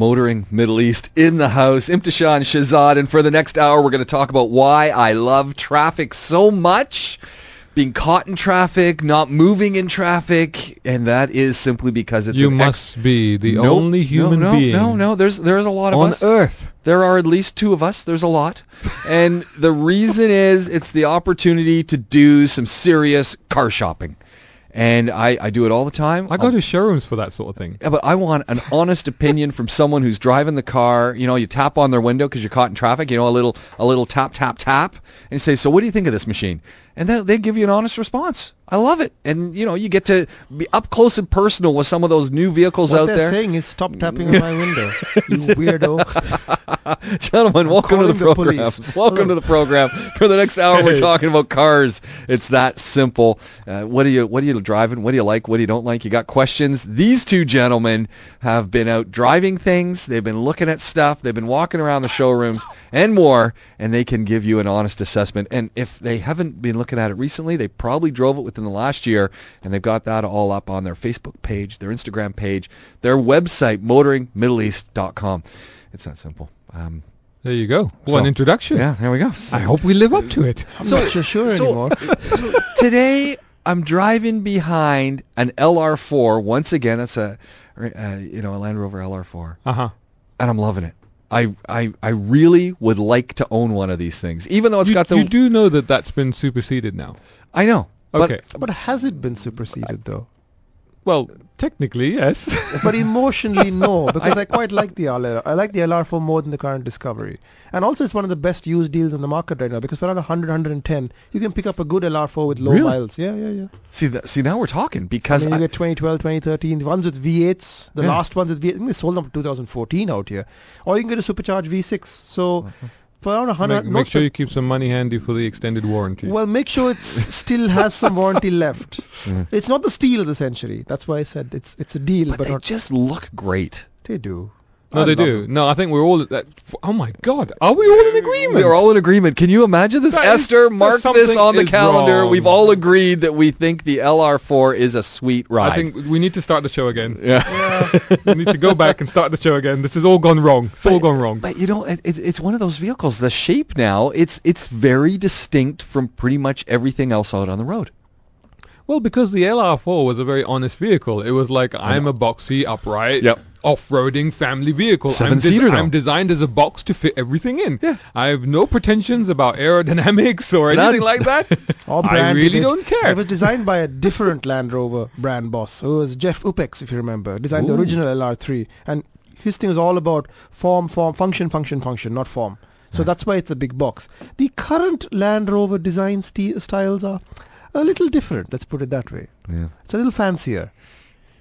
Motoring Middle East in the house, Imthishan Shahzad. and for the next hour we're going to talk about why I love traffic so much, being caught in traffic, not moving in traffic, and that is simply because it's You must ex- be the only human no, no, being No, no, there's there's a lot of on us. Earth. There are at least two of us. There's a lot. And the reason is it's the opportunity to do some serious car shopping. And I, I do it all the time. I go I'll- to showrooms for that sort of thing. yeah, but I want an honest opinion from someone who's driving the car. You know, you tap on their window because you're caught in traffic. You know, a little a little tap tap tap, and say, "So, what do you think of this machine?" And then they give you an honest response. I love it, and you know, you get to be up close and personal with some of those new vehicles What out they're there. saying is stop tapping on my window, you weirdo. Gentlemen, welcome to the program. welcome to the program. For the next hour, we're talking about cars. It's that simple. Uh, what are you What are you driving? What do you like? What do you don't like? You got questions? These two gentlemen have been out driving things. They've been looking at stuff. They've been walking around the showrooms and more, and they can give you an honest assessment. And if they haven't been looking at it recently, they probably drove it within the last year, and they've got that all up on their Facebook page, their Instagram page, their website, motoringmiddleeast.com. It's that simple. Um, There you go. So- One introduction. yeah, there we go. I hope we live up to it. I'm So- not so sure anymore. so today I'm driving behind an LR4. Once again, that's a uh, you know a Land Rover LR4, Uh huh. and I'm loving it. I, I I really would like to own one of these things, even though it's You, got the. you do know that that's been superseded now. I know. but- Okay. But has it been superseded though? Well, technically, yes. But emotionally, no, because I quite like the LR. I like the LR4 more than the current Discovery. And also, it's one of the best used deals on the market right now because for around 100, 110, you can pick up a good LR4 with low Really? miles. Yeah, yeah, yeah. see, that, see now we're talking I because I- you get 2012, 2013, the ones with V8s, the Yeah. last ones with V8, I think they sold them 2014 out here. Or you can get a supercharged V6. So uh-huh. For around 100, make, make sure you keep some money handy for the extended warranty. Well, make sure it still has some warranty left. Mhm. It's not the steal of the century. That's why I said it's it's a deal, but but, they not, just look great. they do. No, I they do. them. No, I think we're all. That, oh my God, are we all in agreement? We are all in agreement. Can you imagine this, That is- Esther? that Mark this on the calendar. wrong. We've all agreed that we think the LR4 is a sweet ride. I think we need to start the show again. Yeah. we need to go back and start the show again. This has all gone wrong. It's all gone wrong. But you know, it, it's it's one of those vehicles. The shape now, it's it's very distinct from pretty much everything else out on the road. Well, because the LR4 was a very honest vehicle. It was like I'm a boxy, upright, Yep. Off-roading family vehicle. I'm, Seven-seater, though. I'm designed as a box to fit everything in. Yeah. I have no pretensions about aerodynamics or None. anything like that. Or I really it. don't care. It was designed by a different Land Rover brand boss, who was Geoff Upex, if you remember. Designed Ooh. the original LR3, and his thing was all about form, form, function, function, function, not form. So that's why it's a big box. The current Land Rover design sti- styles are a little different. Let's put it that way. Yeah. It's a little fancier.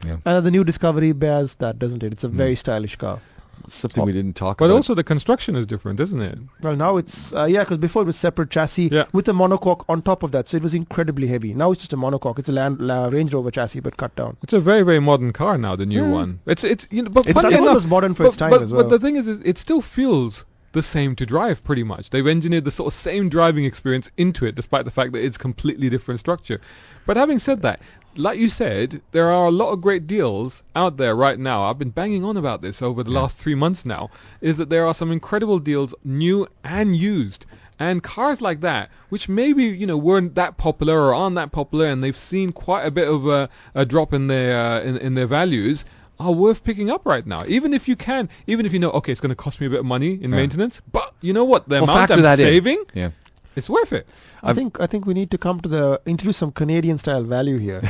Yeah. And the new Discovery bears that, doesn't it? It's a Mm. very stylish car. Something we didn't talk But about. But also the construction is different, isn't it? Well, now it's uh, yeah, because before it was separate chassis Yeah. with a monocoque on top of that, so it was incredibly heavy. Now it's just a monocoque. It's a Land La Range Rover chassis, but cut down. It's a very, very modern car now, the new Yeah. one. It's, it's, you know, but It's- funny That one enough, was modern for but, its time but, as well. But the thing is, is, it still feels the same to drive, pretty much. They've engineered the sort of same driving experience into it, despite the fact that it's completely different structure. But having said that, like you said, there are a lot of great deals out there right now. I've been banging on about this over the Yeah. last three months now. Is that there are some incredible deals, new and used. And cars like that, which maybe you know weren't that popular or aren't that popular, and they've seen quite a bit of a, a drop in their uh, in, in their values, are worth picking up right now. Even if you can, even if you know, okay, it's going to cost me a bit of money in Yeah. maintenance, but you know what, the Well, amount I'm saving, Yeah. It's worth it. I I've- think I think we need to come to the introduce some Canadian style value here.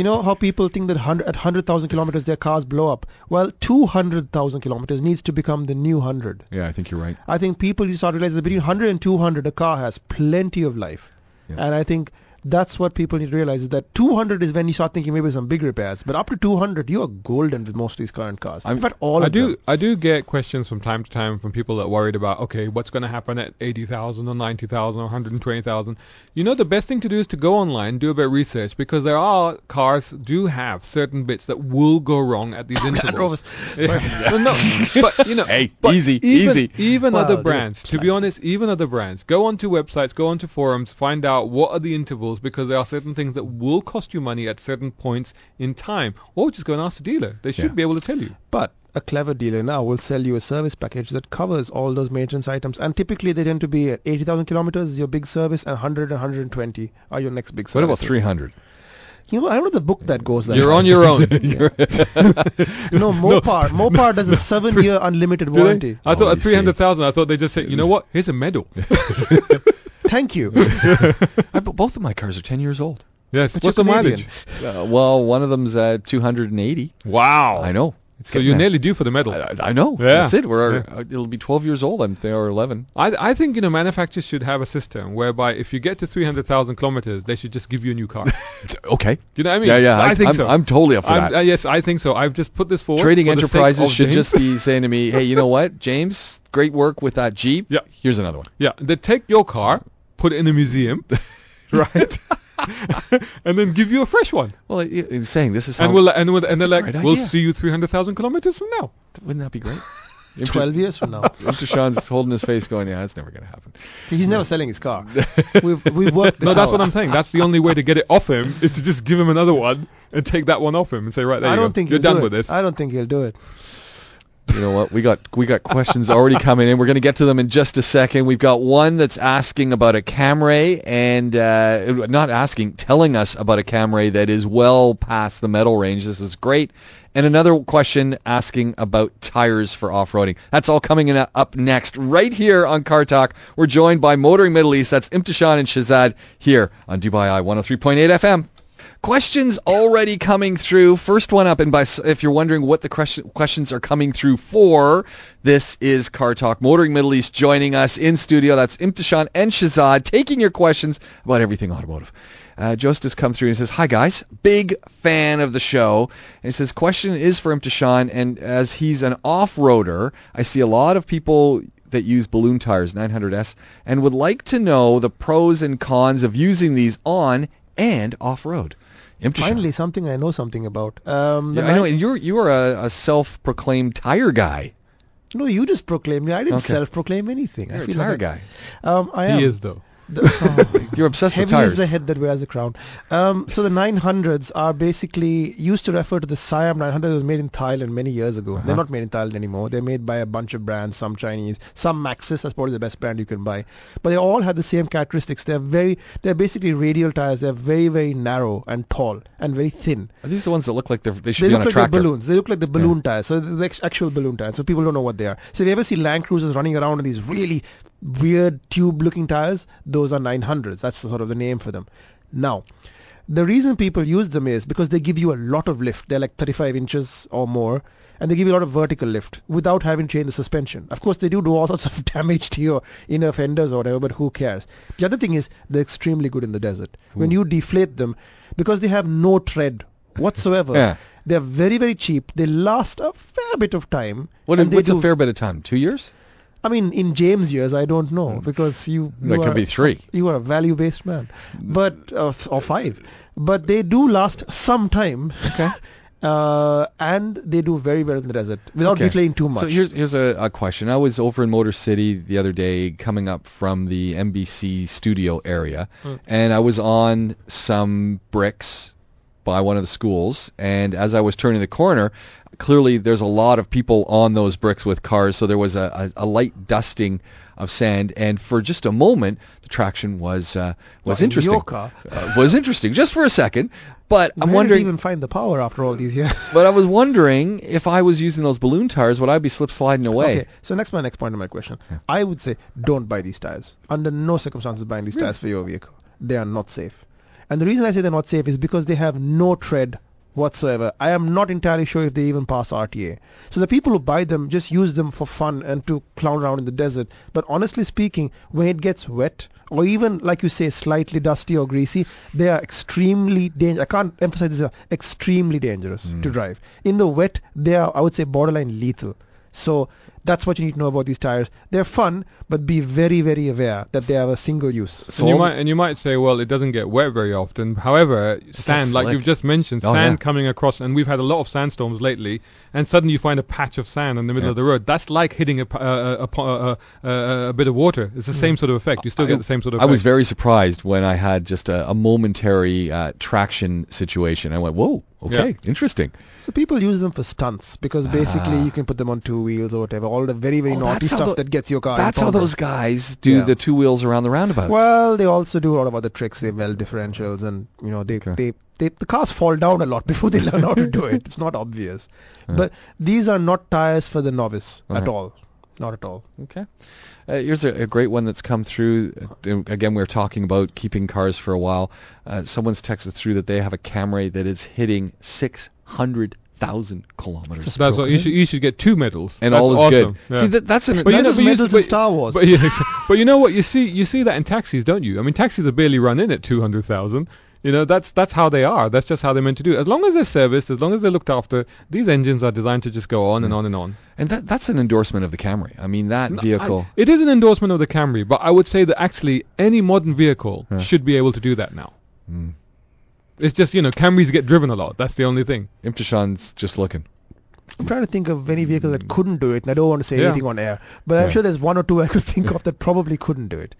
you know how people think that 100, at 100,000 kilometers their cars blow up. Well, 200,000 kilometers needs to become the new 100. Yeah, I think you're right. I think people you start realizing that between hundred and two hundred, a car has plenty of life. Yeah. And I think That's what people need to realize is that 200 is when you start thinking maybe some big repairs, but up to 200 you are golden with most of these current cars. I'm- In fact, all I of do them. I do get questions from time to time from people that are worried about okay what's going to happen at 80,000 or 90,000 or 120,000. You know the best thing to do is to go online do a bit of research because there are cars do have certain bits that will go wrong at these intervals. Rovers. Yeah. Well, no, but you know, Hey, easy, even, easy. Even Well, other brands, to be honest, even other brands, go onto websites, go onto forums, find out what are the intervals because there are certain things that will cost you money at certain points in time, or just go and ask the dealer. They should Yeah. be able to tell you. But a clever dealer now will sell you a service package that covers all those maintenance items, and typically they tend to be at 80,000 kilometers is your big service, and 100 120 are your next big service. What about 300? You know, I don't know the book that goes there. You're on your own. No, Mopar. Mopar does a seven-year unlimited warranty. I thought Oh, at 300,000, I thought they just said, you know what? Here's a medal. Thank you. I, b- both of my cars are 10 years old. yes. But What's the Canadian. mileage? Uh, well, one of them's at 280. Wow. I know. It's So you're there. nearly due for the medal. I, I- I know. Yeah. That's it. We're Yeah. uh, it'll be 12 years old. I'm there or 11. I, I think you know manufacturers should have a system whereby if you get to 300,000 kilometers, they should just give you a new car. Okay. Do you know what I mean? yeah, yeah. I, think I'm, so. I'm totally up for I'm- that. uh, yes, I think so. I've just put this forward. Trading for Enterprises should James. just be saying to me, "Hey, you know what, James? Great work with that Jeep. Yeah. Here's another one." yeah. They take your car, put it in a museum, right, and then give you a fresh one. Well, it, it's saying this is how. And we'll and we'll, and they're like, great we'll idea. see you 300,000 kilometers from now. wouldn't that be great? Imter- 12 years from now. Imter Sean's holding his face, going, "Yeah, that's never going to happen." He's never selling his car. We've, we've worked this No, that's out. what I'm saying. That's the only way to get it off him is to just give him another one and take that one off him and say, right there, I you don't go. think you're done do with it. this. I don't think he'll do it. You know what? We got we got questions already coming in. We're going to get to them in just a second. We've got one that's asking about a Camry and uh, not asking, telling us about a Camry that is well past the metal range. This is great. And another question asking about tires for off-roading. That's all coming in up next right here on Car Talk. We're joined by Motoring Middle East. That's Imthishan and Shahzad here on Dubai Eye 103.8 FM. Questions already coming through. First one up, and by if you're wondering what the question, questions are coming through for, this is Car Talk. Motoring Middle East joining us in studio. That's Imthishan and Shahzad taking your questions about everything automotive. Uh, Jost has come through and says, "Hi guys, big fan of the show." And he says, "Question is for Imthishan, and as he's an off-roader, I see a lot of people." That use balloon tires, 900S, and would like to know the pros and cons of using these on and off-road. Imthishan. Finally, something I know something about. Um, Yeah, I know, and you're you are a, a self-proclaimed tire guy. No, you just proclaimed me. I didn't Okay. self-proclaim anything. I You're a feel tire like guy. Um, I am. he is though. The- You're obsessed with Heavy tires. is the head that wears the crown. Um, so the 900s are basically used to refer to the Siam 900 that was made in Thailand many years ago. Uh-huh. They're not made in Thailand anymore. They're made by a bunch of brands, some Chinese, some Maxxis. That's probably the best brand you can buy. But they all have the same characteristics. They're very, they're basically radial tires. They're very, very narrow and tall and very thin. Are these are the ones that look like they're, they should They be on a like tractor? the balloons. They look like the balloon tires. So the actual balloon tires. So people don't know what they are. So if you ever see Land Cruisers running around in these really weird tube-looking tires, those are 900s. That's sort of the name for them. Now, the reason people use them is because they give you a lot of lift. They're like 35 inches or more, and they give you a lot of vertical lift without having to change the suspension. Of course, they do do all sorts of damage to your inner fenders or whatever, but who cares? The other thing is they're extremely good in the desert. When you deflate them, because they have no tread whatsoever, Yeah. they're very, very cheap. They last a fair bit of time. What, what's do- a fair bit of time? Two years? I mean, in James years, I don't know because you. You could are- be three. You are a value-based man, but uh, or five, but they do last some time. Okay. Uh, and they do very well in the desert without Okay. deflating too much. So here's here's a, a question. I was over in Motor City the other day, coming up from the NBC studio area, Hmm. and I was on some bricks by one of the schools. And as I was turning the corner, clearly there's a lot of people on those bricks with cars. So there was a, a, a light dusting of sand, and for just a moment, the traction was uh, was in interesting. car. Uh, was interesting just for a second. But I'm Where did wondering. even find the power after all these years? But I was wondering if I was using those balloon tires, would I be slip sliding away? Okay, so next my next point of my question. I would say don't buy these tires. Under no circumstances buying these tires for your vehicle. They are not safe. And the reason I say they're not safe is because they have no tread whatsoever. I am not entirely sure if they even pass RTA. So the people who buy them just use them for fun and to clown around in the desert. But honestly speaking, when it gets wet or even like you say slightly dusty or greasy, they are extremely dangerous. I can't emphasize this. Are extremely dangerous hmm. to drive. In the wet, they are I would say borderline lethal. So that's what you need to know about these tires. They're fun, but be very, very aware that they have a single use. And you might and you might say, well, it doesn't get wet very often. However, sand, like you've just mentioned, Oh, sand yeah. coming across, and we've had a lot of sandstorms lately. And suddenly you find a patch of sand in the middle Yeah. of the road. That's like hitting a uh, uh, uh, a bit of water. It's the mm. same sort of effect. You still I- get the same sort of. I was very surprised when I had just a, a momentary uh, traction situation. I went, whoa, okay, Yeah. interesting. So people use them for stunts because basically Ah. you can put them on two wheels or whatever. All the very, very Oh, naughty stuff the- that gets your car. That's how those guys do Yeah. the two wheels around the roundabouts. Well, they also do a lot of other tricks. They weld differentials, and you know they, Okay. they, they the cars fall down a lot before they learn how to do it. It's not obvious. Yeah. But these are not tires for the novice at Uh-huh. all. Not at all. Okay. Uh, here's a, a great one that's come through. Uh, Again, we are talking about keeping cars for a while. Uh, someone's texted through that they have a Camry that is hitting 600,000 kilometers. Just That's what you should. You should get two medals. and That's all is awesome. good. Yeah. See, that, that's an... But you know- is but you- medals but- Star Wars. But, yeah, but you know what? You see, you see that in taxis, don't you? I mean, taxis are barely run in at two hundred thousand. You know, that's that's how they are. That's just how they're meant to do. As long as they're serviced, as long as they're looked after, these engines are designed to just go on and Mm. on and on. and that, that's an endorsement of the Camry. I mean, that No, vehicle... I- it is an endorsement of the Camry, but I would say that actually any modern vehicle Yeah. should be able to do that now. Mm. It's just you know Camrys get driven a lot. That's the only thing. Imthishan's just looking. I'm trying to think of any vehicle that couldn't do it, and I don't want to say Yeah. anything on air, but I'm sure there's one or two I could think of that probably couldn't do it,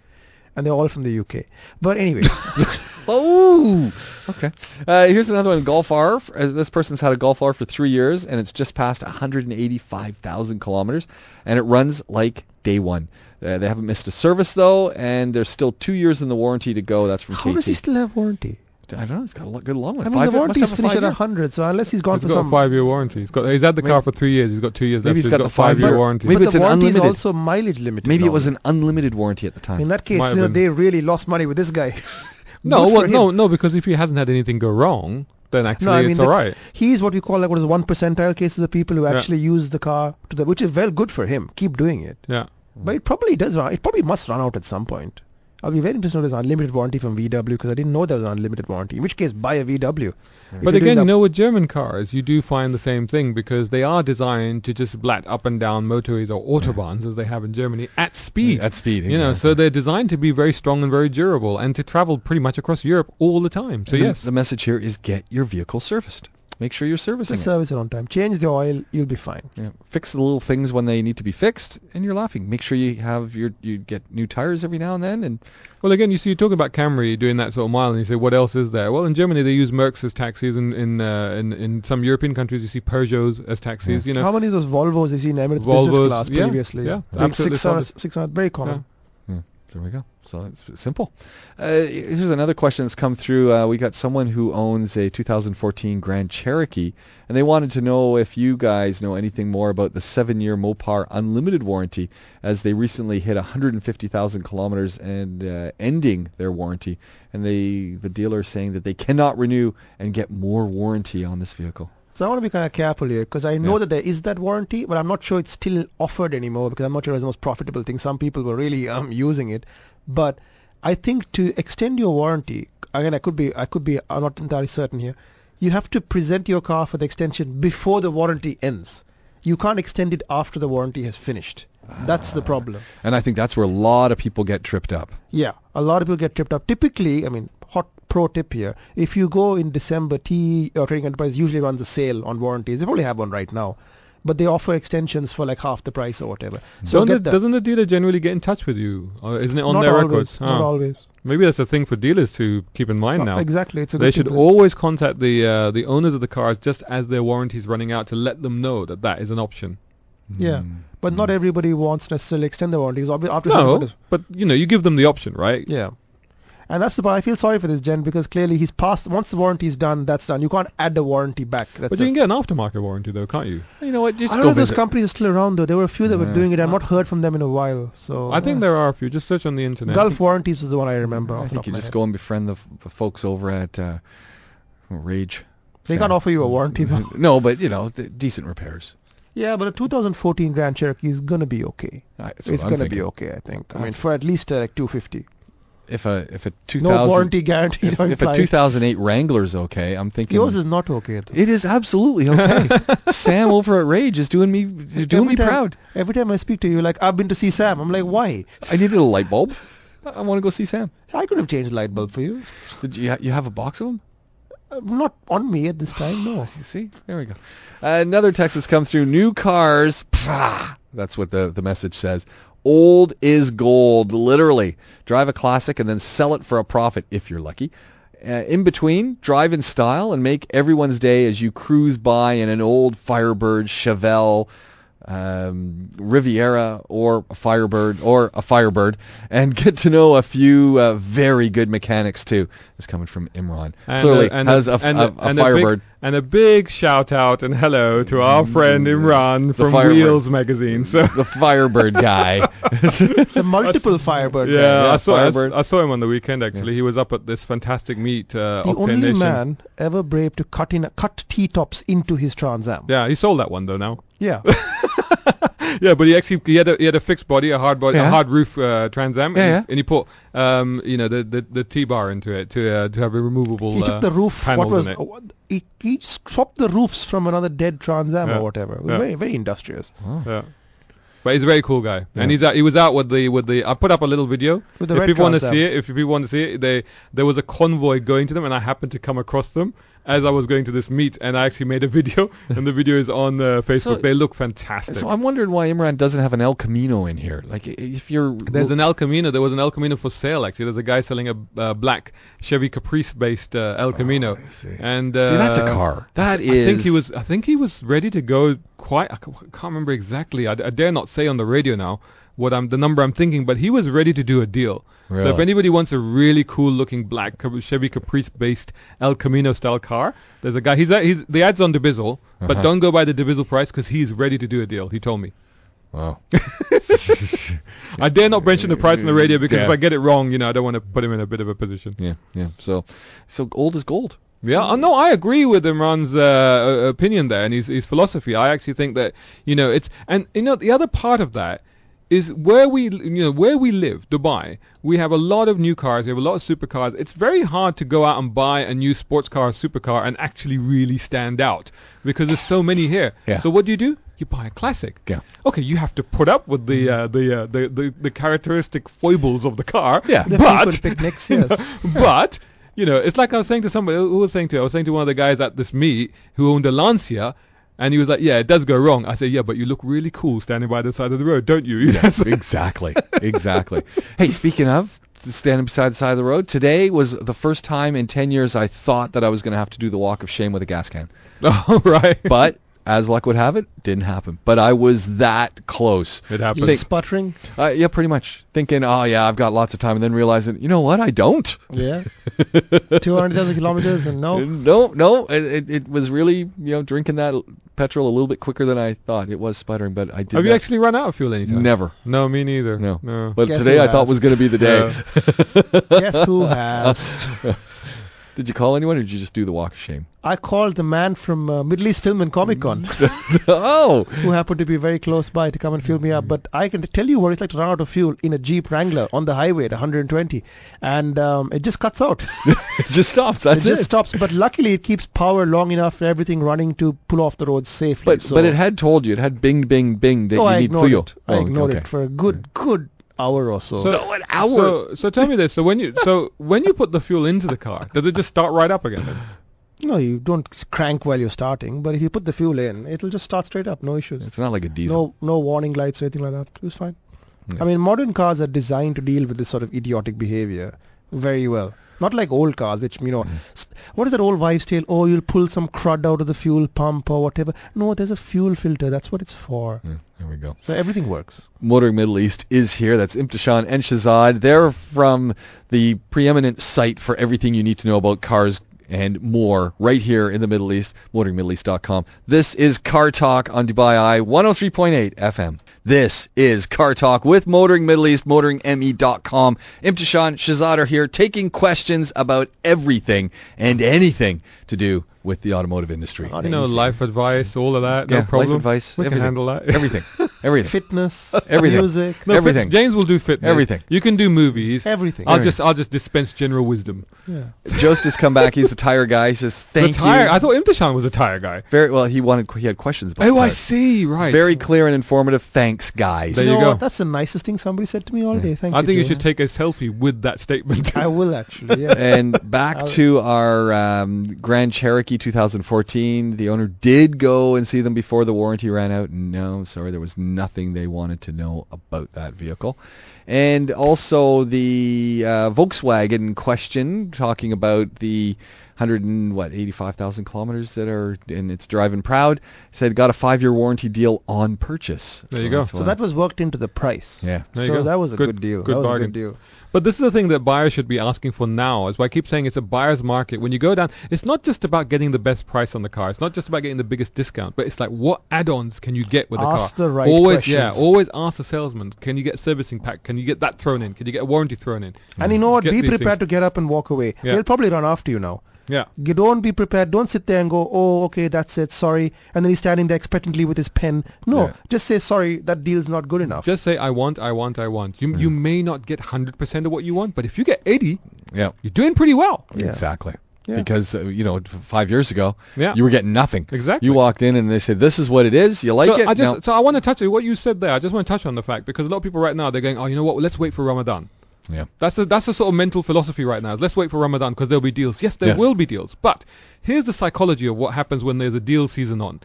and they're all from the UK. But anyway, Oh, okay. Uh, here's another one. Golf R. Uh, this person's had a Golf R for three years, and it's just passed 185,000 kilometers, and it runs like day one. Uh, they haven't missed a service though, and there's still two years in the warranty to go. That's from how KT. does he still have warranty? I don't know. He's got a lo- good long one. I mean, Five the year- warranty is finished at five-year. 100, so unless he's gone He's for got some a five-year warranty. He's got. He's had the car for three years. He's got two years Maybe left. he's got the five-year five-year- warranty. maybe but it's the an warranty is unlimited. also mileage limited. Maybe it was an unlimited warranty at the time. In that case, you uh, know, they really lost money with this guy. No, well, no, no, because if he hasn't had anything go wrong, then actually No, I mean, all the- right. He's what we call like what is one percentile cases of people who Yeah. actually use the car to the, which is well good for him. Keep doing it. Yeah. But it probably does run. It probably must run out at some point. I'll be very interested to know there's unlimited warranty from VW because I didn't know there was an unlimited warranty. In which case, buy a VW. If But again, you know, with German cars, you do find the same thing because they are designed to just blat up and down motorways or autobahns as they have in Germany at speed. At speed, You know, so they're designed to be very strong and very durable and to travel pretty much across Europe all the time. So And the- yes, the message here is get your vehicle serviced. Make sure you're servicing just it. service it on time. Change the oil, you'll be fine. Yeah. Fix the little things when they need to be fixed, and you're laughing. Make sure you have your you get new tires every now and then, and Well, again, you see, you talk about Camry doing that sort of mile, and you say, what else is there? Well, in Germany, they use Mercs as taxis, and in uh, in, in some European countries, you see Peugeots as taxis. You know, How many of those Volvos you see in Emirates Volvos, business class yeah, previously? yeah, Big absolutely 600, 600, very common. There we go. So it's simple. Uh, here's another question that's come through. Uh, we got someone who owns a 2014 Grand Cherokee, and they wanted to know if you guys know anything more about the seven-year Mopar Unlimited warranty, as they recently hit 150,000 kilometers and uh, ending their warranty, and they the dealer is saying that they cannot renew and get more warranty on this vehicle. So I want to be kind of careful here because I know Yeah. that there is that warranty, but I'm not sure it's still offered anymore because I'm not sure it's the most profitable thing. Some people were really um, using it, but I think to extend your warranty, again, I could be, I could be, I'm not entirely certain here. You have to present your car for the extension before the warranty ends. You can't extend it after the warranty has finished. That's the problem. And I think that's where a lot of people get tripped up. Yeah, a lot of people get tripped up. Typically, I mean, hot pro tip here: if you go in December, T or Trading Enterprise usually runs a sale on warranties. They probably have one right now, but they offer extensions for like half the price or whatever. So Don't get the, that. doesn't the dealer generally get in touch with you? Or isn't it on not their always, records? Not Ah. always. Maybe that's a thing for dealers to keep in mind So- now. Exactly. It's a They good should thing to- always contact the uh, the owners of the cars just as their warranty's running out to let them know that that is an option. Yeah, Mm. but not everybody wants to necessarily extend their warranties. Obvi- After No, but you know, you give them the option, right? Yeah. And that's the part. I feel sorry for this gen because clearly he's passed. Once the warranty is done, that's done. You can't add the warranty back. That's But it. you can get an aftermarket warranty though, can't you? You know what? Just I don't know if those visit. companies are still around though. There were a few that were doing it. I've not heard from them in a while. So I think there are a few. Just search on the internet. Gulf Warranties is the one I remember. I off think top you of my just head. go and befriend the, f- the folks over at uh, Rage. They Sam. can't offer you a warranty though. No, but you know, th- decent repairs. yeah, but a 2014 Grand Cherokee is gonna be okay. Uh, It's I'm gonna thinking. be okay, I think. I mean, for at least uh, like 250. If a if a 2000 No warranty guarantee. if, if a 2008 Wrangler's okay, I'm thinking Yours is not okay. though. It is absolutely okay. Sam over at Rage is doing me doing me time- proud. Every time I speak to you, like I've been to see Sam. I'm like, why? I needed a light bulb. I want to go see Sam. I could have changed the light bulb for you. Did you ha- you have a box of them? Uh, not on me at this time, no. You see, there we go. another text has come through. New cars. pah, That's what the the message says. Old is gold, literally. Drive a classic and then sell it for a profit if you're lucky. Uh, in between, drive in style and make everyone's day as you cruise by in an old Firebird, Chevelle, um, Riviera, or a Firebird, or a Firebird, and get to know a few uh, very good mechanics too. This coming from Imran. Clearly and has a, and a, a and Firebird. big, and a big shout out and hello to our friend Imran from Firebird. Wheels magazine. So the Firebird guy. The multiple Firebird. yeah, guy. Yeah, I saw I, Firebird. I saw him on the weekend actually. He was up at this fantastic meet, uh, The Octane only Nation. man ever brave to cut in cut T-tops into his Trans Am. Yeah, he sold that one though now. Yeah. yeah, but he actually he had a he had a fixed body, a hard body, Yeah. a hard roof uh, Trans Am, Yeah, and, yeah. He, and he put um you know the the, the T bar into it to uh, to have a removable. He uh, took the roof. panels What was? uh, he, he swapped the roofs from another dead Trans Am Yeah. or whatever. It was Yeah. Very very industrious. Yeah. But he's a very cool guy, Yeah. and he's out, he was out with the with the. I put up a little video. With the if red people want to see it, if people want to see it, they there was a convoy going to them, and I happened to come across them as I was going to this meet, and I actually made a video, and the video is on uh, Facebook. So- they look fantastic. so I'm wondering why Imran doesn't have an El Camino in here. Like if you're There's an El Camino. There was an El Camino for sale actually. There's a guy selling a uh, black Chevy Caprice-based uh, El Camino, I see. and uh, See, that's a car. That is. I think he was. I think he was ready to go. Quite. I can't remember exactly. I, I dare not say on the radio now what I'm the number I'm thinking, but he was ready to do a deal. So if anybody wants a really cool looking black Chevy Caprice based El Camino style car, there's a guy. He's, he's the ad's on Dubizzle, but Uh-huh. don't go by the Dubizzle price because he's ready to do a deal. He told me. Wow. I dare not mention the price on the radio because Yeah. if I get it wrong, you know, I don't want to put him in a bit of a position. Yeah, yeah. So, so old is gold. Yeah, uh, no, I agree with Imran's uh, uh, opinion there and his, his philosophy. I actually think that you know it's and you know the other part of that is where we you know where we live, Dubai. We have a lot of new cars. We have a lot of supercars. It's very hard to go out and buy a new sports car, or supercar, and actually really stand out because there's so many here. Yeah. So what do you do? You buy a classic. Yeah. Okay, you have to put up with the uh, the, uh, the the the characteristic foibles of the car. Yeah. The but frequent picnics, you know, yes. but you know, it's like I was saying to somebody who was saying to I was saying to one of the guys at this meet who owned a Lancia, and he was like, "Yeah, it does go wrong." I said, "Yeah, but you look really cool standing by the side of the road, don't you?" Yes. exactly, exactly. hey, speaking of standing beside the side of the road, today was the first time in 10 years I thought that I was going to have to do the walk of shame with a gas can. oh, right. But as luck would have it, didn't happen. But I was that close. it You happens. sputtering. Uh, yeah, pretty much. Thinking, oh yeah, I've got lots of time, and then realizing, you know what, I don't. Yeah. 200,000 kilometers and no. no, no. It, it, it was really, you know, drinking that petrol a little bit quicker than I thought. It was sputtering, but I did Have you actually run out of fuel anytime? never. No, me neither. No. No. But Guess today who I thought was going to be the day. Guess who has? Did you call anyone, or did you just do the walk of shame? I called the man from uh, Middle East Film and Comic Con oh, who happened to be very close by to come and fuel me up. But I can tell you what it's like to run out of fuel in a Jeep Wrangler on the highway at 120, and um, it just cuts out. it just stops. That's it it. just stops. But luckily, it keeps power long enough for everything running to pull off the road safely. But so but it had told you it had bing bing bing that oh, you I need fuel. it. I Oh, ignored okay. it for a good good hour or so. So, No, an hour. so, so tell me this. So when you so when you put the fuel into the car, does it just start right up again? Then? no, you don't crank while you're starting. But if you put the fuel in, it'll just start straight up. No issues. It's not like a diesel. No no warning lights or anything like that. It was fine. Yeah. I mean, modern cars are designed to deal with this sort of idiotic behavior very well. Not like old cars, which you know, Mm. what is that old wives' tale? Oh, you'll pull some crud out of the fuel pump or whatever. No, there's a fuel filter. That's what it's for. Yeah, there we go. So everything works. Motoring Middle East is here. That's Imthishan and Shahzad. They're from the preeminent site for everything you need to know about cars and more right here in the Middle East, motoringmiddleeast.com. This is Car Talk on Dubai Eye 103.8 FM. This is Car Talk with Motoring Middle East, motoringme.com. Imthishan Shahzad are here taking questions about everything and anything to do with the automotive industry. Not You know, life advice, all of that. Yeah, no life problem. advice, We everything. can handle that. Everything. Everything. Fitness, Everything. music, No, fit- Everything. James will do fitness. Everything. You can do movies. everything. I'll Everything. just I'll just dispense general wisdom. yeah. Joe's just come back. He's the tire guy. He says, thank the tire. you. I thought Imthishan was a tire guy. Very well. He wanted. He had questions about. Oh, I see. Right. Very clear and informative. Thanks, guys. There you you know go. That's the nicest thing somebody said to me all day. Thank I you. I think you should take a selfie with that statement. I will actually. Yes. and back to our um, Grand Cherokee 2014. The owner did go and see them before the warranty ran out. No, sorry, there was nothing they wanted to know about that vehicle. And also the uh, Volkswagen question, talking about the 100 and what 85,000 kilometers that are and it's driving proud. Said got a five-year warranty deal on purchase. There you go. so that was worked into the price. yeah. There you so go. that was a Good- good, deal. good that was bargain. a good deal. But this is the thing that buyers should be asking for now. Is why I keep saying it's a buyer's market. When you go down, it's not just about getting the best price on the car. It's not just about getting the biggest discount. But it's like what add-ons can you get with the Ask car? the right always, yeah. Always ask the salesman. Can you get a servicing pack? Can you get that thrown in? Can you get a warranty thrown in? And you know what? Get Be prepared things. to get up and walk away. Yeah. They'll probably run after you now. Yeah. You don't be prepared. Don't sit there and go, oh, okay, that's it, sorry. And then he's standing there expectantly with his pen. No, Yeah. just say, sorry, that deal's not good enough. Just say I want, I want, I want. You hmm. you may not get 100% of what you want, but if you get 80, Yeah. you're doing pretty well. Yeah. Exactly. Yeah. Because uh, you know, five years ago, Yeah. you were getting nothing. Exactly. You walked in and they said, "This is what it is. You like so it?" I just No. so I want to touch on what you said there. I just want to touch on the fact because a lot of people right now they're going, oh, you know what? Let's wait for Ramadan. Yeah. That's a that's a sort of mental philosophy right now. is Let's wait for Ramadan because there'll be deals. Yes, there Yes. will be deals. But here's the psychology of what happens when there's a deal season on.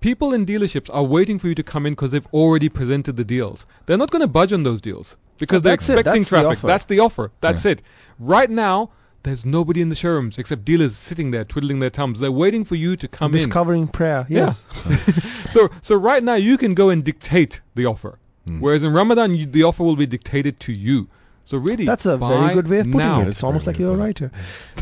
People in dealerships are waiting for you to come in because they've already presented the deals. They're not going to budge on those deals because So they're expecting That's traffic. offer. That's the offer. That's Yeah. it. Right now, there's nobody in the showrooms except dealers sitting there twiddling their thumbs. They're waiting for you to come in. Discovering prayer. Yes. so so right now you can go and dictate the offer, Hmm. whereas in Ramadan you, the offer will be dictated to you. So really, That's a very good way of putting now. it. That's It's almost like you're a writer.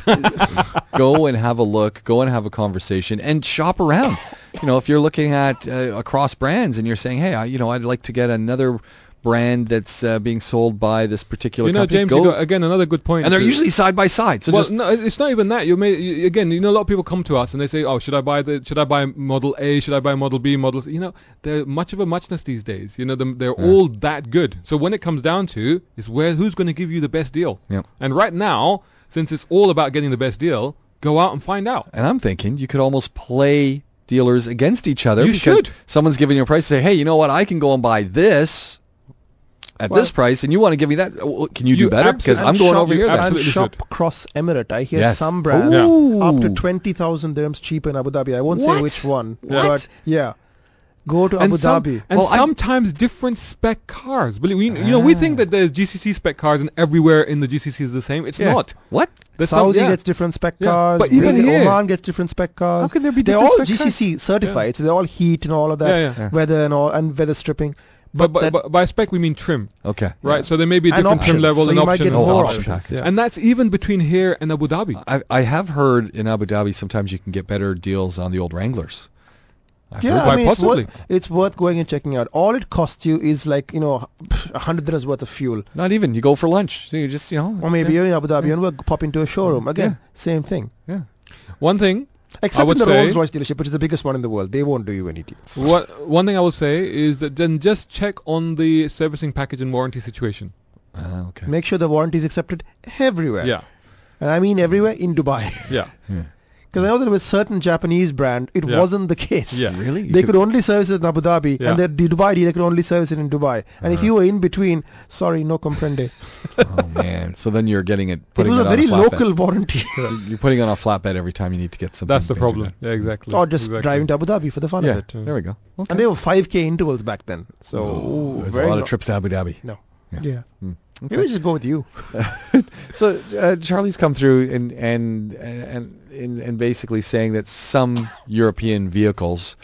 go and have a look. Go and have a conversation and shop around. You know, if you're looking at uh, across brands and you're saying, "Hey, I, you know, I'd like to get another brand that's uh, being sold by this particular You know, company," James, go. got again another good point. and they're usually side by side. So well, just no, it's not even that. You may you, again, you know, a lot of people come to us and they say, "Oh, should I buy the should I buy Model A? Should I buy Model B? Models? You know, they're much of a muchness these days. You know, them, they're Yeah. all that good. So when it comes down to is where who's going to give you the best deal. Yep. And right now, since it's all about getting the best deal, go out and find out. And I'm thinking you could almost play dealers against each other You because should. someone's giving you a price. Say, hey, you know what? I can go and buy this at Well- this price, and you want to give me that? Can you, You do better? Because I'm going shop- over here. And then. Shop should. cross Emirate. I hear Yes. some brands Ooh. up to 20,000 dirhams cheaper in Abu Dhabi. I won't What? say which one. What? But yeah. Go to and Abu some- Dhabi. and Well, I- sometimes different spec cars. Believe we, you know, we think Ah. that there's GCC spec cars and everywhere in the GCC is the same. It's Yeah. not. What? There's some- Saudi yeah. gets different spec Yeah. cars. But even Riyadh- here- Oman gets different spec cars. How can there be different things? They're all spec cars? GCC certified, so they're all heat and all of that, Yeah, yeah. Yeah. weather and all, and weather stripping. But, but, that- but by spec we mean trim, Okay. right? Yeah. So there may be a different trim options. level So and you option get and more options. options. Yeah. And that's even between here and Abu Dhabi. I, I have heard in Abu Dhabi sometimes you can get better deals on the old Wranglers. I've yeah, I mean, it's worth, it's worth going and checking out. All it costs you is like you know, a hundred dirhams worth of fuel, Not even. You go for lunch. So you just, you know. or maybe yeah. you're in Abu Dhabi Yeah. and we'll pop into a showroom again. Yeah. Same thing. yeah. One thing, Except would in the Rolls Royce dealership, which is the biggest one in the world, they won't do you any deals. what one thing I will say is that then just check on the servicing package and warranty situation. Ah, okay. Make sure the warranty is accepted everywhere. Yeah, And I mean everywhere in Dubai. yeah, Yeah. Because I know that with certain Japanese brand, it Yeah. wasn't the case. yeah. Really? You They could only service it in Abu Dhabi, Yeah. and the the Dubai dealer could only service it in Dubai. And if Uh-huh. you were in between, sorry, no comprende. Oh man. So then you're getting it. It Putting was it a on very flatbed. local warranty. You're putting on a flatbed every time you need to get something. That's the problem. done. Yeah, exactly. or just exactly. driving to Abu Dhabi for the fun Yeah. of it. There we go. Okay. And they were 5k intervals back then. So Ooh, there's a lot lo- of trips to Abu Dhabi. No. Yeah. Yeah. Hmm. Maybe we just go with you. so uh, Charlie's come through and and and and, and basically saying that some European vehicles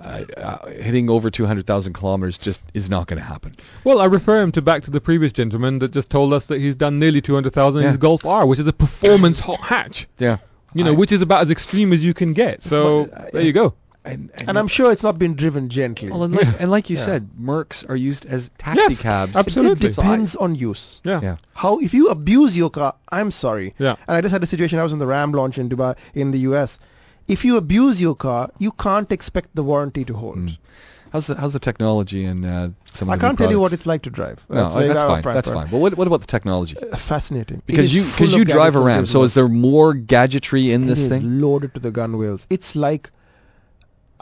uh, uh, hitting over 200,000 kilometers just is not going to happen. Well, I refer him to back to the previous gentleman that just told us that he's done nearly 200,000 in his Golf R, which is a performance hot hatch. Yeah. You know, I- which is about as extreme as you can get. So But, uh, there you go. And, And I'm sure it's not been driven gently. well, and, like, and like you Yeah. said, Mercs are used as taxi Yes, cabs. absolutely. It depends on use. Yeah. Yeah. How if you abuse your car, I'm sorry. Yeah. And I just had a situation. I was in the Ram launch in Dubai, in the US. If you abuse your car, you can't expect the warranty to hold. Mm. How's the how's the technology and uh, some I of the can't tell you what it's like to drive. No, very that's fine. That's for- fine. But what what about the technology? Uh, Fascinating. Because you because you drive a Ram, so is there more gadgetry in It this is thing? loaded to the gunwales. It's like,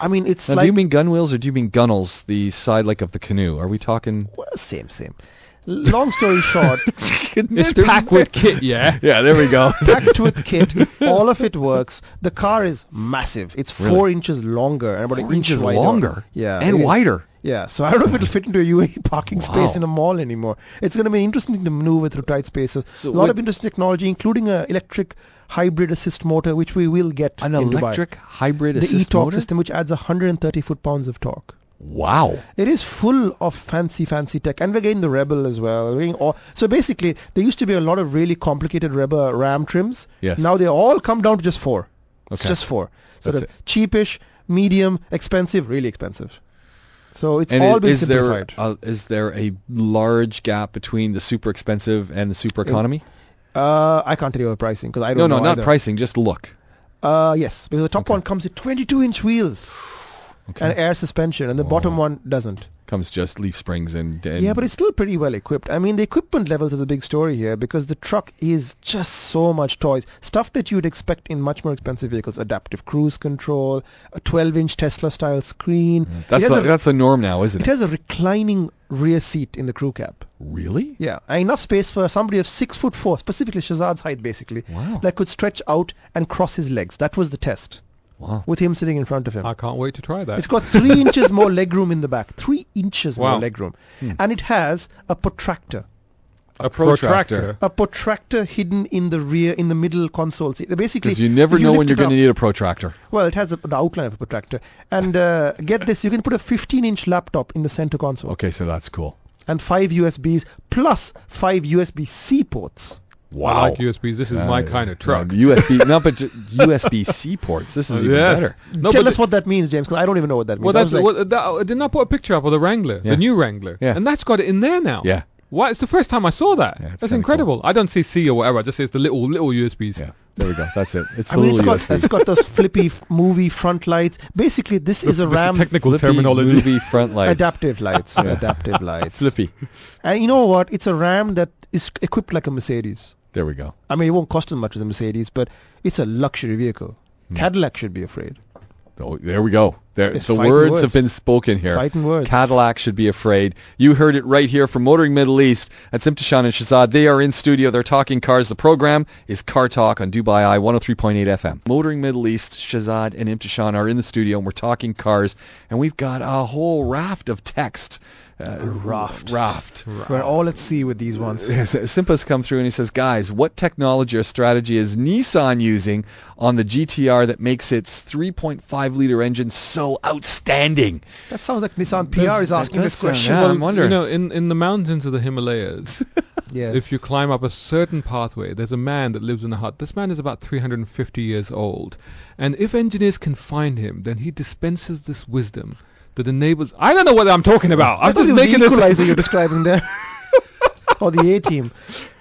I mean, it's Now, like do you mean gunwales or do you mean gunnels, the side like of the canoe? Are we talking? well, same, same. Long story short, It's packed with kit, yeah. Yeah, there we go. packed with kit, all of it works. The car is massive. It's four Really? inches longer and about Four an inch inches wider. longer. Yeah, and wider. Yeah, so I don't know if it'll fit into a UAE parking space in a mall anymore. It's going to be interesting to maneuver through tight spaces. So a lot of interesting technology, including an electric hybrid assist motor, which we will get An in Dubai. electric hybrid The assist e-torque motor. system, which adds 130 foot-pounds of torque. Wow. It is full of fancy, fancy tech, and we're getting the Rebel as well. All, so basically, there used to be a lot of really complicated Rebel Ram trims. Yes. Now they all come down to just four. It's Okay. just four. Sort That's of cheapish, medium, expensive, really expensive. So it's And all i- been is there simplified. uh, is there a large gap between the super expensive and the super economy? Uh, I can't tell you about pricing because I don't know. no, know. not either. pricing. Just look. Uh, yes, because the top Okay. one comes with 22 inch wheels Okay. and air suspension, and the Oh. bottom one doesn't. Comes just leaf springs and, and Yeah, but it's still pretty well equipped. I mean, the equipment levels are the big story here because the truck is just so much toys. Stuff that you'd expect in much more expensive vehicles: adaptive cruise control, a 12-inch Tesla-style screen. Mm. that's it, the, has a, that's the norm now, isn't it it? has a reclining rear seat in the crew cab. Really? Yeah, enough space for somebody of six foot four, specifically Shahzad's height, basically, Wow. that could stretch out and cross his legs. That was the test Wow. with him sitting in front of him. I can't wait to try that. It's got three inches more legroom in the back. Three inches more Wow. legroom. Hmm. And it has a protractor. A protractor. A protractor hidden in the rear, in the middle console seat. Basically, Because you never if know when you're going to need a protractor. Well, it has a, the outline of a protractor. And uh, get this, you can put a 15-inch laptop in the center console. Okay, so that's cool. And five USBs plus five USB-C ports. Wow. I like USBs. This is my Uh, kind of truck. uh, USB, no, but ju- USB-C ports. This is even Yes. better. No, Tell but us what that means, James, because I don't even know what that means. Well, that's was like, what, that, didn't I put a picture up of the Wrangler, Yeah. the new Wrangler? Yeah. And that's got it in there now. Yeah. Why? It's the first time I saw that. Yeah, it's that's kinda incredible. I don't see C or whatever. I just see it's the little little USBs. Yeah. There we go. That's it. It's I the mean, it's little got, USB. it's got those flippy f- movie front lights. Basically, this is a This is RAM technical terminology. movie front lights. adaptive lights. Yeah. Adaptive lights. Flippy. And you know what? It's a RAM that is equipped like a Mercedes. There we go. I mean, it won't cost as much as a Mercedes, but it's a luxury vehicle. Hmm. Cadillac should be afraid. Oh, there we go. There, the words, words. have been spoken here. Fighting words. Cadillac should be afraid. You heard it right here from Motoring Middle East. That's Imthishan and Shahzad. They are in studio. They're talking cars. The program is Car Talk on Dubai Eye 103.8 FM. Motoring Middle East, Shahzad and Imthishan are in the studio and we're talking cars. And we've got a whole raft of text. Uh, raft. Raft. We're all at sea with these ones. Yes, Simpa's come through and he says, guys, what technology or strategy is Nissan using on the GTR that makes its 3.5 liter engine so outstanding? That sounds like Nissan PR is asking this question. yeah. Well, I'm wondering. You know, in, in the mountains of the Himalayas, Yes. if you climb up a certain pathway, there's a man that lives in a hut. This man is about 350 years old. And if engineers can find him, then he dispenses this wisdom that enables... I don't know what I'm talking about. I'm just making the this... equalizer you're describing there. or the A-team.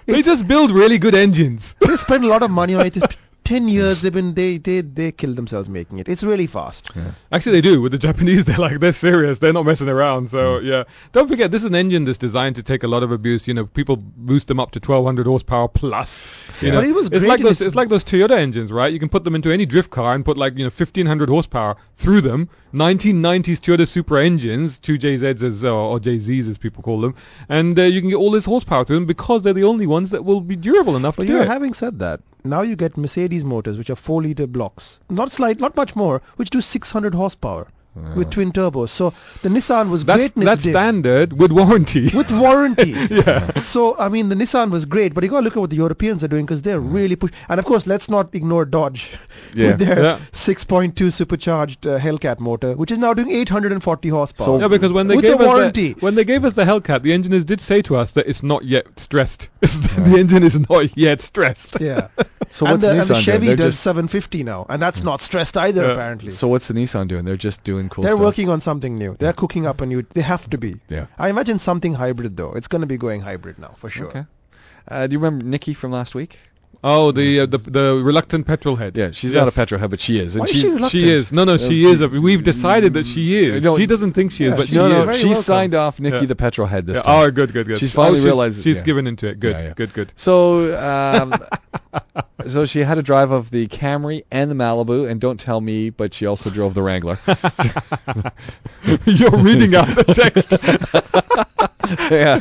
They just build really good engines. They spend a lot of money on it. It's Ten years they've been they they they killed themselves making it. It's really fast. Actually, they do. With the Japanese, they're like they're serious. They're not messing around. So yeah, don't forget this is an engine that's designed to take a lot of abuse. You know, people boost them up to 1200 horsepower plus. You Yeah. know, But it was it's like those. its- like those Toyota engines, right? You can put them into any drift car and put like you know 1500 horsepower through them. 1990s Toyota Supra engines, two JZs as uh, or JZs as people call them, and uh, you can get all this horsepower through them because they're the only ones that will be durable enough But to you do it. having said that, now you get Mercedes motors which are four liter blocks, not slight, not much more, which do 600 horsepower with twin turbos. So the Nissan was That's great that's standard with warranty. with warranty. yeah. So I mean, the Nissan was great, but you got to look at what the Europeans are doing because they're really push. And of course, let's not ignore Dodge Yeah. with their Yeah. 6.2 supercharged uh, Hellcat motor, which is now doing 840 horsepower. So- Yeah, because when they With gave the us warranty. the, when they gave us the Hellcat, the engineers did say to us that it's not yet stressed. the engine is not yet stressed. yeah. So and what's the, Nissan and the doing? Chevy They're does just- 750 now, and that's not stressed either Yeah. apparently. So what's the Nissan doing? They're just doing cool They're stuff. working on something new. They're cooking up a new. They have to be. Yeah. I imagine something hybrid though. It's going to be going hybrid now for sure. Okay. Uh, do you remember Nikki from last week? Oh, the uh, the the reluctant petrol head. Yeah, she's Yes. not a petrol head, but she is, and Why is she reluctant? She is. No, no, she Uh, is. A, we've decided that she is. No, she doesn't think she is, yeah, but she she no, is. she welcome. signed off Nikki Yeah. the petrol head this Yeah, time. Oh, good, good, good. She's finally oh, realized- she's yeah. given into it. Good, Yeah, yeah. good, good. So, um, so she had a drive of the Camry and the Malibu, and don't tell me, but she also drove the Wrangler. You're reading out the text. yeah.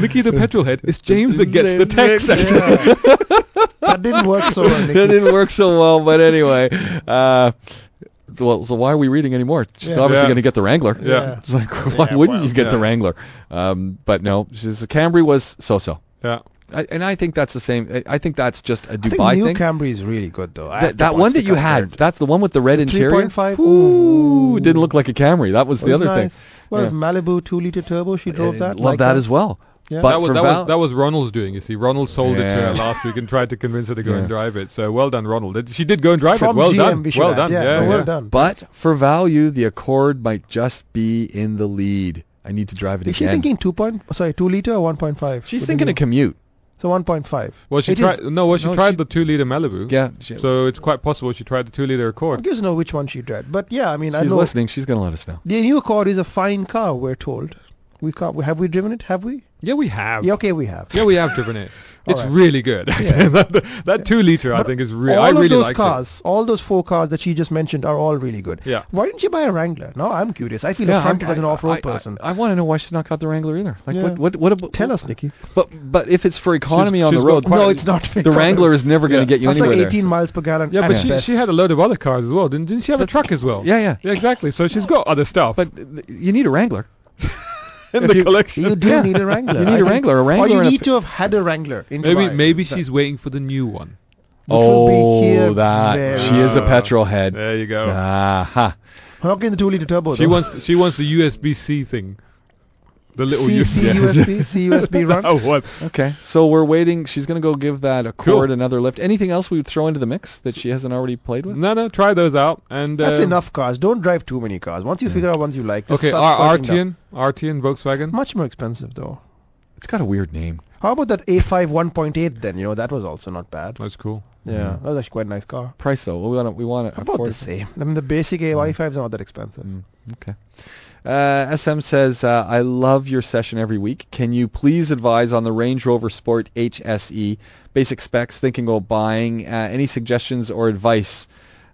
Nikki the petrol head. It's James that gets the text. Yeah. that didn't work so well. that didn't work so well, but anyway. Uh, well, so why are we reading anymore? She's Yeah. obviously Yeah. going to get the Wrangler. Yeah. It's like, why Yeah, wouldn't well, you get the. Wrangler? Um, but no, she's, the Camry was so-so. yeah. I, and I think that's the same. I, I think that's just a I think Dubai new thing. Camry is really good though. I that that one that you had, that's the one with the red The interior. 3.5? Ooh, Ooh. didn't look like a Camry. That was the was other nice. thing. Well, Yeah. it's Malibu two liter turbo. She drove Uh, that. Love like that as well. Yeah. But that was that Val- was that was Ronald's doing. You see, Ronald sold it to her last week and tried to convince her to go Yeah. and drive it. So well done, Ronald. She did go and drive From it. Well GM, done. we Well add. done. Yeah, Yeah, so yeah. well done. But for value, the Accord might just be in the lead. I need to drive it Is she again. thinking two point? Sorry, two liter or one point five? She's thinking a commute. So one point five. Well, she It tried. no, well, she no, tried she- the two-liter Malibu. Yeah, she, So it's quite possible she tried the two-liter Accord. I Accord. guess know which one she tried. But yeah, I mean, I she's know listening. She's going to let us know. the new Accord is a fine car. We're told. We car, have we driven it? Have we? Yeah, we have. Yeah, okay, we have. Yeah, we have driven it. It's right. really good. Yeah. that, that two-liter, I think, is really. all I of really those cars, all those four cars that she just mentioned, are all really good. Yeah. Why didn't you buy a Wrangler? No, I'm curious. I feel Yeah, affronted I'm- as an off-road I- I- person. I, want to know why she's not got the Wrangler either. Like Yeah. what? What? What? about- Tell us, Nikki. But but if it's for economy on she's the road, quite- no, it's not. the Wrangler is never going to get you That's anywhere like 18 so- miles per gallon. Yeah, but she, she had a load of other cars as well. Didn't, didn't she have a truck as well? Yeah, yeah. Yeah, exactly. So she's got other stuff. But uh, you need a Wrangler. in if the you- collection. You do Yeah. need a Wrangler. You need I a think- Wrangler, a Wrangler Or you and a need to have had a Wrangler in Maybe Dubai. maybe That- she's waiting for the new one. Which will Oh, that very she is a petrol head. There you go. Aha. not getting the two liter turbo? she though? wants she wants the USB C thing. The little C, USB. C USB, C USB run. Oh, what? Okay, so we're waiting. She's going to go give that a Cool. cord another lift. Anything else we would throw into the mix that she hasn't already played with? No, no, try those out. And That's uh, enough cars. Don't drive too many cars. Once you figure out ones you like, just Okay, start R- sorting them. Arteon, Arteon, Volkswagen. Much more expensive though. It's got a weird name. How about that A5 1.8 then? You know that was also not bad. That's cool. Yeah, that was actually quite a nice car. Price though, we want to we want to About the same. I mean, the basic A5 is not that expensive. Mm, okay. Uh, SM says, uh, I love your session every week. Can you please advise on the Range Rover Sport HSE basic specs? Thinking about buying. Uh, any suggestions or advice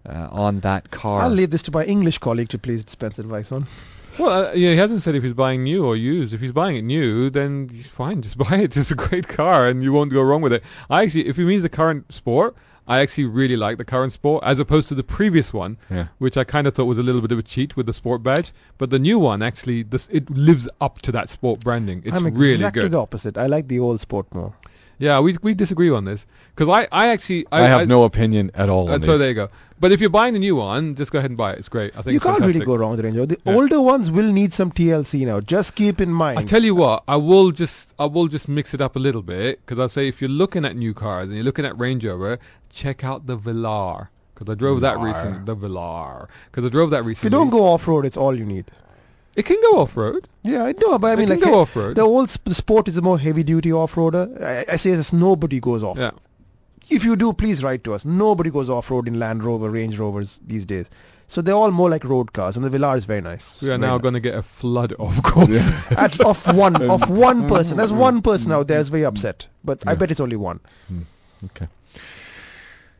uh, on that car? I'll leave this to my English colleague to please dispense advice on. Well, uh, yeah, he hasn't said if he's buying new or used. If he's buying it new, then he's fine. Just buy it. It's a great car, and you won't go wrong with it. I actually, if he means the current Sport, I actually really like the current Sport as opposed to the previous one, Yeah. which I kind of thought was a little bit of a cheat with the Sport badge. But the new one actually, this, it lives up to that Sport branding. It's I'm really exactly good. the opposite. I like the old Sport more. Yeah, we we disagree on this because I I actually I, have no opinion at all Uh, on so this. there you go. But if you're buying a new one, just go ahead and buy it. It's great. I think You it's can't fantastic. really go wrong with the Range Rover. The Yeah. older ones will need some TLC now. Just keep in mind. I tell you what, I will just I will just mix it up a little bit because I'll say if you're looking at new cars and you're looking at Range Rover, check out the Velar because I drove that Velar. recently. The Velar because I drove that recently. if you don't go off road, it's all you need. It can go off road. Yeah, I know, but I It mean, can like go uh, off-road. the old sp- Sport is a more heavy duty off roader. I, I say this: nobody goes off. Yeah. If you do, please write to us. Nobody goes off road in Land Rover, Range Rovers these days. So they're all more like road cars, and the Velar is very nice. We are Very now nice. going to get a flood of calls. At, of one of one person. There's one person out there who's very upset, but I bet it's only one. Hmm. Okay.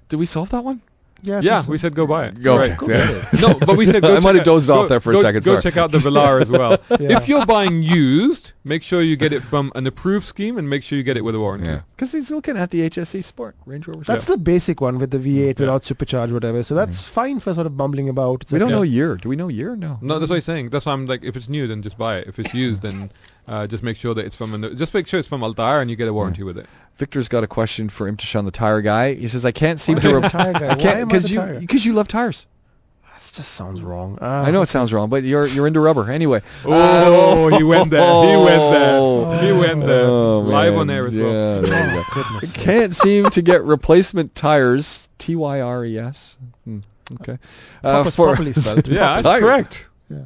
Did we solve that one? Yeah. I Yeah, so. we said go buy it. Go. Right. Go Yeah. get it. No, but we said go I might have dozed off there for a second, Go sorry. check out the Velar as well. Yeah. If you're buying used, make sure you get it from an approved scheme and make sure you get it with a warranty. Yeah. Because he's looking at the HSE Sport Range Rover. That's Sport. the basic one with the V8 Yeah. without supercharge, whatever. So that's fine for sort of bumbling about. It's we don't okay. know year. Do we know year? No. No, that's what I'm saying. That's why I'm like, if it's new, then just buy it. If it's used, then uh, just make sure that it's from an, just make sure it's from Al Tayer and you get a warranty with it. Victor's got a question for Imthishan, the tire guy. He says, I can't seem Why to. am Re- tire guy? I Why can't am I because the you tire guy? because you love tires. This just sounds wrong. Uh, I know it sounds wrong, but you're you're into rubber anyway. Oh, he went there. He went there. He went there. Oh, Live man. on air as well. Yeah, there you go. Can't seem to get replacement tires. T Y R E S. Hmm, Okay. Proper- properly spelled. Yeah, that's correct. Yeah,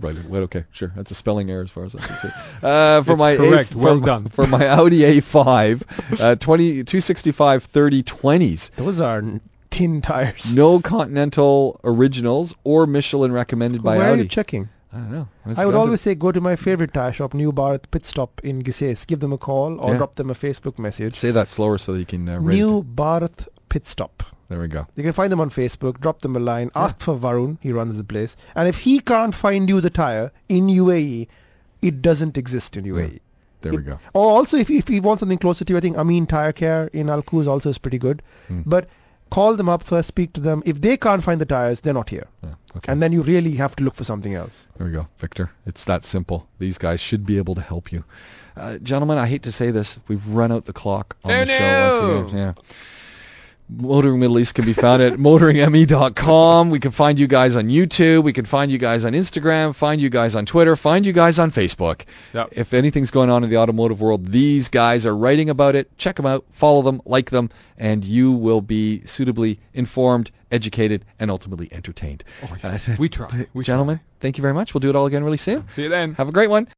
right. Well, okay, sure. That's a spelling error as far as I'm concerned. Uh, for It's my correct. A, Well for, done. For my Audi A5, uh, 20, 265 30 20s. Those are tin tires. No Continental originals or Michelin recommended by Where are Audi. you checking? I don't know. Let's I would always say go to my favorite tire shop, New Bharat Pit Stop in Qusais. Give them a call or Yeah. drop them a Facebook message. say that slower so that you can uh, read. New Bharat Pit Stop. There we go. You can find them on Facebook. Drop them a line. Ask for Varun. He runs the place. And if he can't find you the tire in UAE, it doesn't exist in UAE. There we go. Or also, if, if you want something closer to you, I think Amin Tire Care in Al Quoz also is pretty good. Hmm. But call them up first, speak to them. If they can't find the tires, they're not here. Yeah, okay. And then you really have to look for something else. There we go, Victor. It's that simple. These guys should be able to help you. Uh, gentlemen, I hate to say this. We've run out the clock on Oh, the show no. once again. Yeah. Motoring Middle East can be found at motoringme.com. We can find you guys on YouTube. We can find you guys on Instagram. Find you guys on Twitter. Find you guys on Facebook. Yep. If anything's going on in the automotive world, these guys are writing about it. Check them out. Follow them. Like them. And you will be suitably informed, educated, and ultimately entertained. Oh, Uh, We try. We Gentlemen, thank you very much. We'll do it all again really soon. See you then. Have a great one.